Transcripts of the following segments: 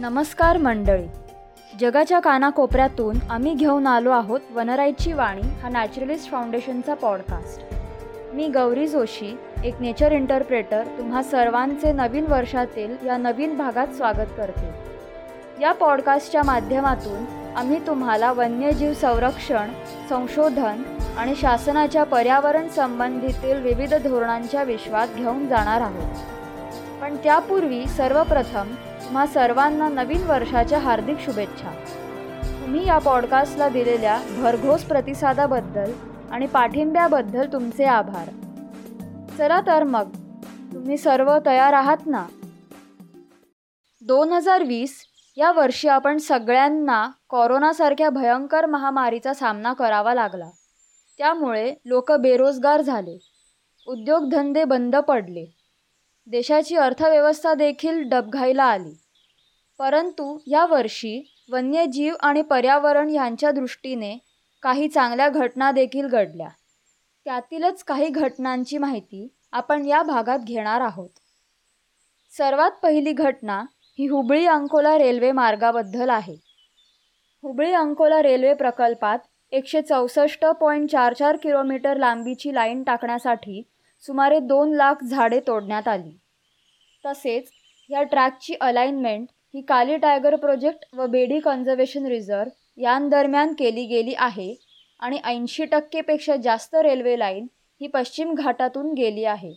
नमस्कार मंडळी. जगाच्या कानाकोपऱ्यातून आम्ही घेऊन आलो आहोत वनराईची वाणी हा नॅचरलिस्ट फाउंडेशनचा पॉडकास्ट. मी गौरी जोशी एक नेचर इंटरप्रेटर तुम्हा सर्वांचे नवीन वर्षातील या नवीन भागात स्वागत करते. या पॉडकास्टच्या माध्यमातून आम्ही तुम्हाला वन्यजीव संरक्षण संशोधन आणि शासनाच्या पर्यावरण संबंधीतील विविध धोरणांच्या विश्वात घेऊन जाणार आहोत. पण त्यापूर्वी सर्वप्रथम तुम्हा सर्वांना नवीन वर्षाच्या हार्दिक शुभेच्छा. तुम्ही या पॉडकास्टला दिलेल्या भरघोस प्रतिसादाबद्दल आणि पाठिंब्याबद्दल तुमचे आभार. चला तर मग तुम्ही सर्व तयार आहात ना? दोन हजार वीस या वर्षी आपण सगळ्यांना कोरोनासारख्या भयंकर महामारीचा सामना करावा लागला. त्यामुळे लोक बेरोजगार झाले. उद्योगधंदे बंद पडले. देशाची अर्थव्यवस्था देखील डबघाईला आली. परंतु यावर्षी वन्यजीव आणि पर्यावरण यांच्या दृष्टीने काही चांगल्या घटना देखील घडल्या. त्यातीलच काही घटनांची माहिती आपण या भागात घेणार आहोत. सर्वात पहिली घटना ही हुबळी अंकोला रेल्वे मार्गाबद्दल आहे. हुबळी अंकोला रेल्वे प्रकल्पात एकशे चौसष्ट पॉईंट चार चार किलोमीटर लांबीची लाईन टाकण्यासाठी सुमारे दोन लाख झाडे तोडण्यात आली. तसेच या ट्रॅकची अलाइनमेंट ही काली टायगर प्रोजेक्ट व बेडी कन्झर्वेशन रिझर्व यांदरम्यान केली गेली आहे आणि ऐंशी टक्केपेक्षा जास्त रेल्वे लाईन ही पश्चिम घाटातून गेली आहे.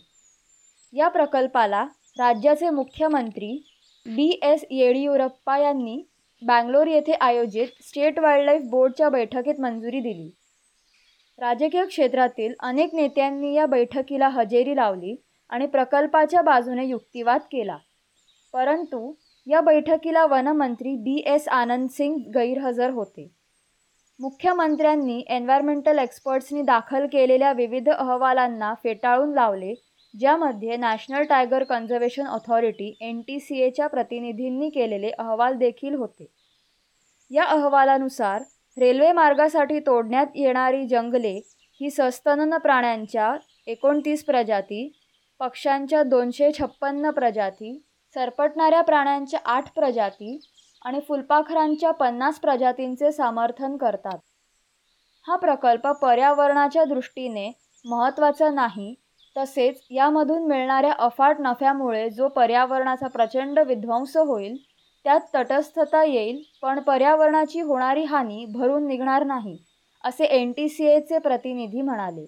या प्रकल्पाला राज्याचे मुख्यमंत्री बी एस येडियुरप्पा यांनी बँगलोर येथे आयोजित स्टेट वाईल्डलाईफ बोर्डच्या बैठकीत मंजुरी दिली. राजकीय क्षेत्रातील अनेक नेत्यांनी या बैठकीला हजेरी लावली आणि प्रकल्पाच्या बाजूने युक्तिवाद केला. परंतु या बैठकीला वनमंत्री बी एस आनंद सिंग गैरहजर होते. मुख्यमंत्र्यांनी एन्व्हायरमेंटल एक्सपर्ट्सनी दाखल केलेल्या विविध अहवालांना फेटाळून लावले ज्यामध्ये national tiger conservation authority N T C एच्या प्रतिनिधींनी केलेले अहवाल देखील होते. या अहवालानुसार रेल्वे मार्गासाठी तोडण्यात येणारी जंगले ही सस्तनन प्राण्यांच्या एकोणतीस प्रजाती पक्ष्यांच्या दोनशे छप्पन्न प्रजाती सरपटणाऱ्या प्राण्यांच्या आठ प्रजाती आणि फुलपाखरांच्या पन्नास प्रजातींचे समर्थन करतात. हा प्रकल्प पर्यावरणाच्या दृष्टीने महत्त्वाचा नाही तसेच यामधून मिळणाऱ्या अफाट नफ्यामुळे जो पर्यावरणाचा प्रचंड विध्वंस होईल त्यात तटस्थता येईल पण पर्यावरणाची होणारी हानी भरून निघणार नाही असे एन टी सी एचे प्रतिनिधी म्हणाले.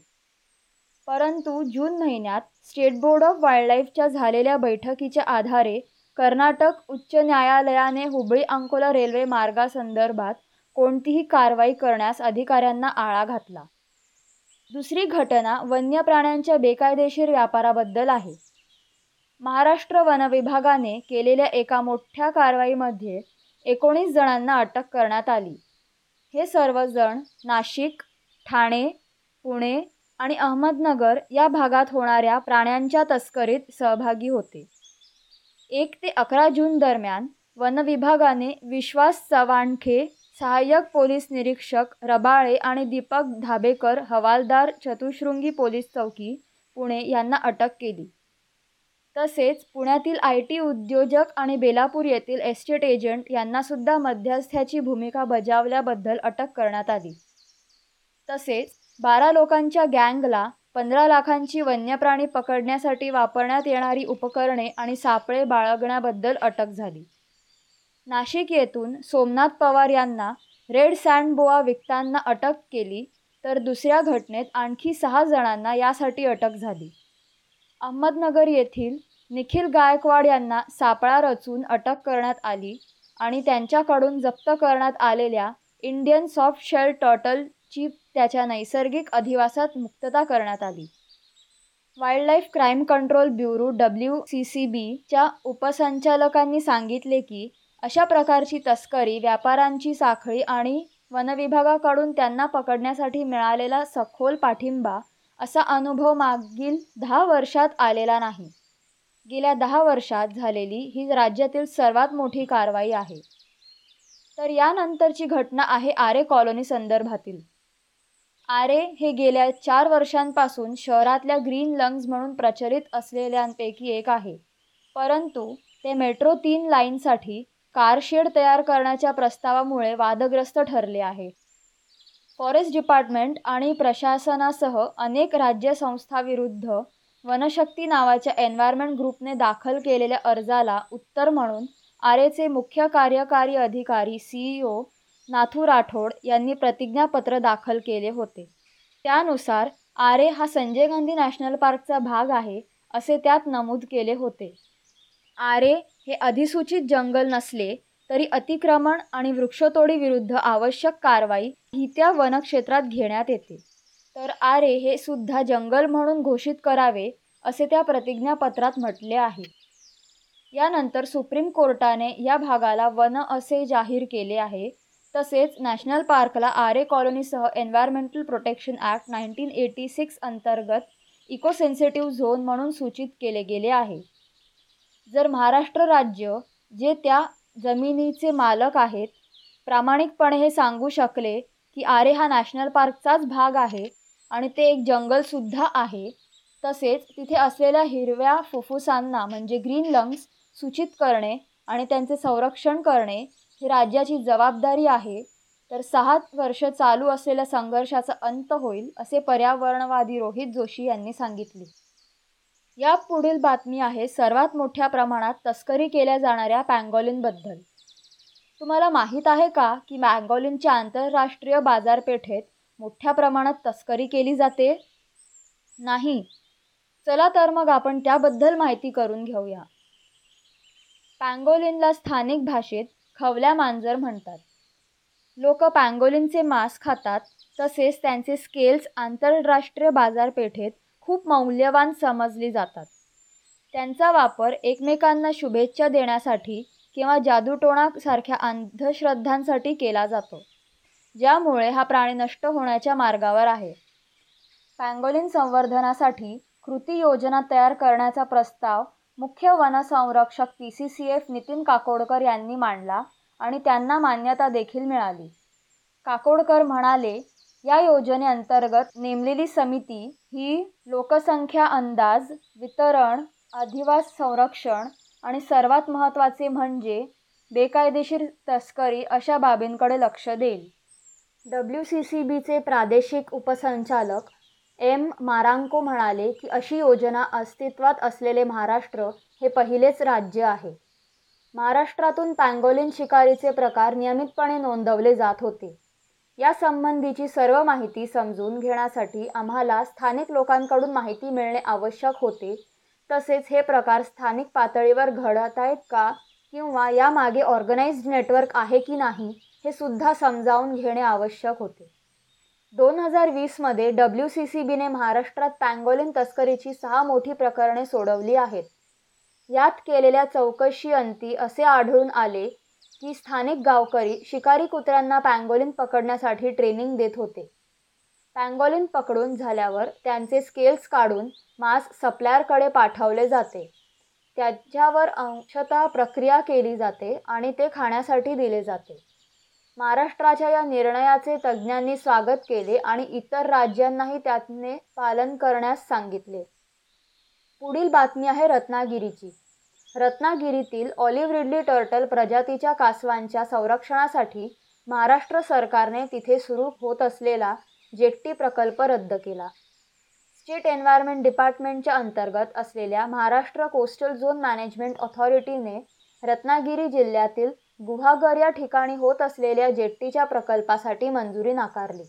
परंतु जून महिन्यात स्टेट बोर्ड ऑफ वाईल्डलाईफच्या झालेल्या बैठकीच्या आधारे कर्नाटक उच्च न्यायालयाने हुबळी अंकोला रेल्वे मार्गासंदर्भात कोणतीही कारवाई करण्यास अधिकाऱ्यांना आळा घातला. दुसरी घटना वन्य प्राण्यांच्या बेकायदेशीर व्यापाराबद्दल आहे. महाराष्ट्र वन विभागाने केलेल्या एका मोठ्या कारवाईमध्ये एकोणीस जणांना अटक करण्यात आली. हे सर्वजण नाशिक ठाणे पुणे आणि अहमदनगर या भागात होणाऱ्या प्राण्यांच्या तस्करीत सहभागी होते. एक ते अकरा जून दरम्यान वन विभागाने विश्वास चव्हाणखे सहाय्यक पोलीस निरीक्षक रबाळे आणि दीपक धाबेकर हवालदार चतुशृंगी पोलीस चौकी पुणे यांना अटक केली. तसेच पुण्यातील आय टी उद्योजक आणि बेलापूर येथील एस्टेट एजंट यांनासुद्धा मध्यस्थ्याची भूमिका बजावल्याबद्दल अटक करण्यात आली. तसेच बारा लोकांच्या गँगला पंधरा लाखांची वन्यप्राणी पकडण्यासाठी वापरण्यात येणारी उपकरणे आणि सापळे बाळगण्याबद्दल अटक झाली. नाशिक येथून सोमनाथ पवार यांना रेड सँड बोआ विकताना अटक केली तर दुसऱ्या घटनेत आणखी सहा जणांना यासाठी अटक झाली. अहमदनगर येथील निखिल गायकवाड यांना सापळा रचून अटक करण्यात आली आणि त्यांच्याकडून जप्त करण्यात आलेल्या इंडियन सॉफ्ट शेल टॉटलची त्याच्या नैसर्गिक अधिवासात मुक्तता करण्यात आली. Wildlife crime control bureau W C C बीच्या उपसंचालकांनी सांगितले की अशा प्रकारची तस्करी व्यापारांची साखळी आणि वनविभागाकडून त्यांना पकडण्यासाठी मिळालेला सखोल पाठिंबा असा अनुभव मागील दहा वर्षात आलेला नाही. गेल्या दहा वर्षात झालेली ही राज्यातील सर्वात मोठी कारवाई आहे. तर यानंतरची घटना आहे आरे कॉलनी संदर्भातील. आरे हे गेल्या चार वर्षांपासून शहरातल्या ग्रीन लंग्स म्हणून प्रचलित असलेल्यांपैकी एक आहे. परंतु ते मेट्रो तीन लाईनसाठी कारशेड तयार करण्याच्या प्रस्तावामुळे वादग्रस्त ठरले आहे फॉरेस्ट डिपार्टमेंट आणि प्रशासनासह अनेक राज्य संस्थाविरुद्ध वनशक्ती नावाच्या एन्व्हायरमेंट ग्रुपने दाखल केलेल्या अर्जाला उत्तर म्हणून आरेचे मुख्य कार्यकारी अधिकारी C E O Nathu Rathod यांनी प्रतिज्ञापत्र दाखल केले होते. त्यानुसार आरे हा संजय गांधी नॅशनल पार्कचा भाग आहे असे त्यात नमूद केले होते. आरे हे अधिसूचित जंगल नसले तरी अतिक्रमण आणि वृक्षतोडीविरुद्ध आवश्यक कारवाई ही त्या वनक्षेत्रात घेण्यात येते. तर आरे हे सुद्धा जंगल म्हणून घोषित करावे असे त्या प्रतिज्ञापत्रात म्हटले आहे. यानंतर सुप्रीम कोर्टाने या भागाला वन असे जाहीर केले आहे. तसेच नॅशनल पार्कला Aarey कॉलनीसह environmental protection act nineteen eighty six अंतर्गत इकोसेन्सिटिव्ह झोन म्हणून सूचित केले गेले आहे. जर महाराष्ट्र राज्य जे त्या जमिनीचे मालक आहेत. प्रामाणिकपणे हे सांगू शकले की आरे हा नॅशनल पार्कचाच भाग आहे आणि ते एक जंगलसुद्धा आहे. तसेच तिथे असलेल्या हिरव्या फुफ्फुसांना म्हणजे ग्रीन लंग्स सूचित करणे आणि त्यांचे संरक्षण करणे ही राज्याची जबाबदारी आहे. तर सहा वर्ष चालू असलेल्या संघर्षाचा अंत होईल असे पर्यावरणवादी रोहित जोशी यांनी सांगितले. या पुढील बातमी आहे सर्वात मोठ्या प्रमाणात तस्करी केल्या जाणाऱ्या पँगॉलिनबद्दल. तुम्हाला माहीत आहे का की मँगॉलिनच्या आंतरराष्ट्रीय बाजारपेठेत मोठ्या प्रमाणात तस्करी केली जाते? नाही. चला तर मग आपण त्याबद्दल माहिती करून घेऊया. पँगोलिनला स्थानिक भाषेत खवल्या मांजर म्हणतात. लोक पँगोलिनचे मांस खातात तसेच त्यांचे स्केल्स आंतरराष्ट्रीय बाजारपेठेत खूप मौल्यवान समजली जातात. त्यांचा वापर एकमेकांना शुभेच्छा देण्यासाठी किंवा जादूटोणासारख्या अंधश्रद्धांसाठी केला जातो ज्यामुळे हा प्राणी नष्ट होण्याच्या मार्गावर आहे. पँगोलिन संवर्धनासाठी कृती योजना तयार करण्याचा प्रस्ताव मुख्य वनसंरक्षक P C C F Nitin Kakodkar यांनी मांडला आणि त्यांना मान्यता देखील मिळाली. काकोडकर म्हणाले या योजनेअंतर्गत नेमलेली समिती ही लोकसंख्या अंदाज वितरण अधिवास संरक्षण आणि सर्वात महत्त्वाचे म्हणजे बेकायदेशीर तस्करी अशा बाबींकडे लक्ष देईल. डब्ल्यू सी सी बीचे प्रादेशिक उपसंचालक एम मारांको म्हणाले की अशी योजना अस्तित्वात असलेले महाराष्ट्र हे पहिलेच राज्य आहे. महाराष्ट्रातून पँगोलिन शिकारीचे प्रकार नियमितपणे नोंदवले जात होते. यासंबंधीची सर्व माहिती समजून घेण्यासाठी आम्हाला स्थानिक लोकांकडून माहिती मिळणे आवश्यक होते. तसेच हे प्रकार स्थानिक पातळीवर घडत आहेत का? किंवा यामागे ऑर्गनाइज्ड नेटवर्क आहे की नाही? हे सुद्धा समजावून घेणे आवश्यक होते. दोन हजार वीसमध्ये डब्ल्यू सी सी बीने महाराष्ट्रात पँगोलिन तस्करीची सहा मोठी प्रकरणे सोडवली आहेत. यात केलेल्या चौकशी अंती असे आढळून आले की स्थानिक गावकरी शिकारी कुत्र्यांना पँगोलिन पकडण्यासाठी ट्रेनिंग देत होते. पँगोलिन पकडून झाल्यावर त्यांचे स्केल्स काढून मांस सप्लायरकडे पाठवले जाते. त्याच्यावर अंशतः प्रक्रिया केली जाते आणि ते खाण्यासाठी दिले जाते. महाराष्ट्राच्या या निर्णयाचे तज्ज्ञांनी स्वागत केले आणि इतर राज्यांनाही त्याने पालन करण्यास सांगितले. पुढील बातमी आहे रत्नागिरीची. रत्नागिरीतील ऑलिव्ह रिडली टर्टल प्रजातीच्या कासवांच्या संरक्षणासाठी महाराष्ट्र सरकारने तिथे सुरू होत असलेला जेट्टी प्रकल्प रद्द केला. स्टेट एन्व्हायरमेंट डिपार्टमेंटच्या अंतर्गत असलेल्या महाराष्ट्र कोस्टल झोन मॅनेजमेंट ऑथॉरिटीने रत्नागिरी जिल्ह्यातील गुहागर या ठिकाणी होत असलेल्या जेट्टीच्या प्रकल्पासाठी मंजुरी नाकारली.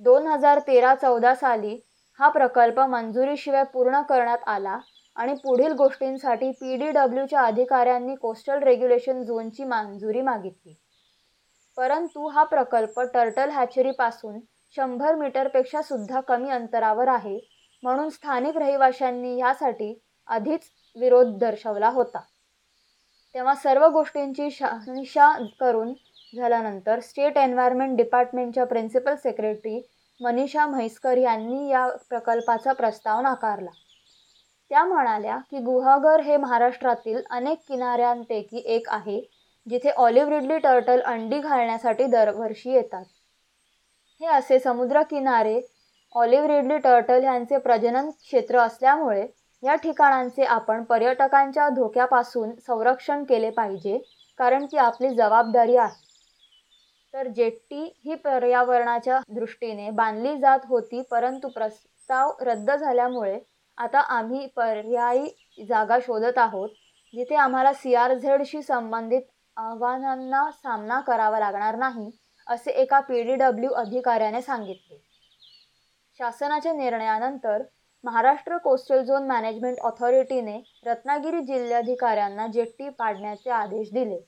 दोन हजार तेरा चौदा साली हा प्रकल्प मंजुरीशिवाय पूर्ण करण्यात आला आणि पुढील गोष्टींसाठी पी डी डब्ल्यूच्या अधिकाऱ्यांनी कोस्टल रेग्युलेशन झोनची मंजुरी मागितली. परंतु हा प्रकल्प टर्टल हॅचरीपासून शंभर मीटरपेक्षा सुद्धा कमी अंतरावर आहे म्हणून स्थानिक रहिवाशांनी यासाठी आधीच विरोध दर्शवला होता. तेव्हा सर्व गोष्टींची शहानिशा करून झाल्यानंतर स्टेट एन्व्हायरमेंट डिपार्टमेंटच्या प्रिन्सिपल सेक्रेटरी मनीषा म्हैसकर यांनी या प्रकल्पाचा प्रस्ताव नाकारला. त्या म्हणाल्या की गुहागर हे महाराष्ट्रातील अनेक किनाऱ्यांपैकी एक आहे जिथे ऑलिव्ह रिडली टर्टल अंडी घालण्यासाठी दरवर्षी येतात. हे असे समुद्रकिनारे ऑलिव्ह रिडली टर्टल यांचे प्रजनन क्षेत्र असल्यामुळे या ठिकाणांचे आपण पर्यटकांच्या धोक्यापासून संरक्षण केले पाहिजे कारण ती आपली जबाबदारी आहे. तर जेट्टी ही पर्यावरणाच्या दृष्टीने बांधली जात होती परंतु प्रस्ताव रद्द झाल्यामुळे आता आम्ही पर्यायी जागा शोधत आहोत जिथे आम्हाला सी आर झेडशी संबंधित आव्हानांना सामना करावा लागणार नाही असे एका पी डी डब्ल्यू अधिकाऱ्याने सांगितले. शासनाच्या निर्णयानंतर महाराष्ट्र कोस्टल झोन मॅनेजमेंट ऑथॉरिटीने रत्नागिरी जिल्हाधिकाऱ्यांना जेट्टी पाडण्याचे आदेश दिले.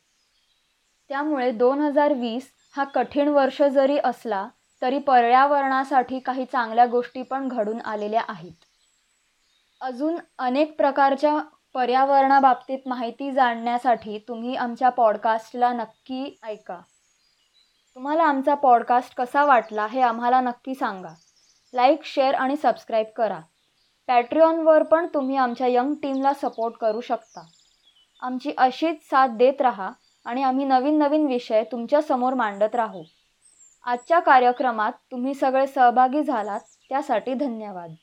त्यामुळे दोन हजार वीस हा कठीण वर्ष जरी असला तरी पर्यावरणासाठी काही चांगल्या गोष्टी पण घडून आलेल्या आहेत. अजून अनेक प्रकारच्या पर्यावरणाबाबतीत माहिती जाणण्यासाठी तुम्ही आमच्या पॉडकास्टला नक्की ऐका. तुम्हाला आमचा पॉडकास्ट कसा वाटला हे आम्हाला नक्की सांगा. लाईक शेअर आणि सबस्क्राईब करा. पॅट्रिऑनवर पण तुम्ही आमच्या यंग टीमला सपोर्ट करू शकता. आमची अशीच साथ देत राहा आणि आम्ही नवीन नवीन विषय तुमच्यासमोर मांडत राहू. आजच्या कार्यक्रमात तुम्ही सगळे सहभागी झालात त्यासाठी धन्यवाद.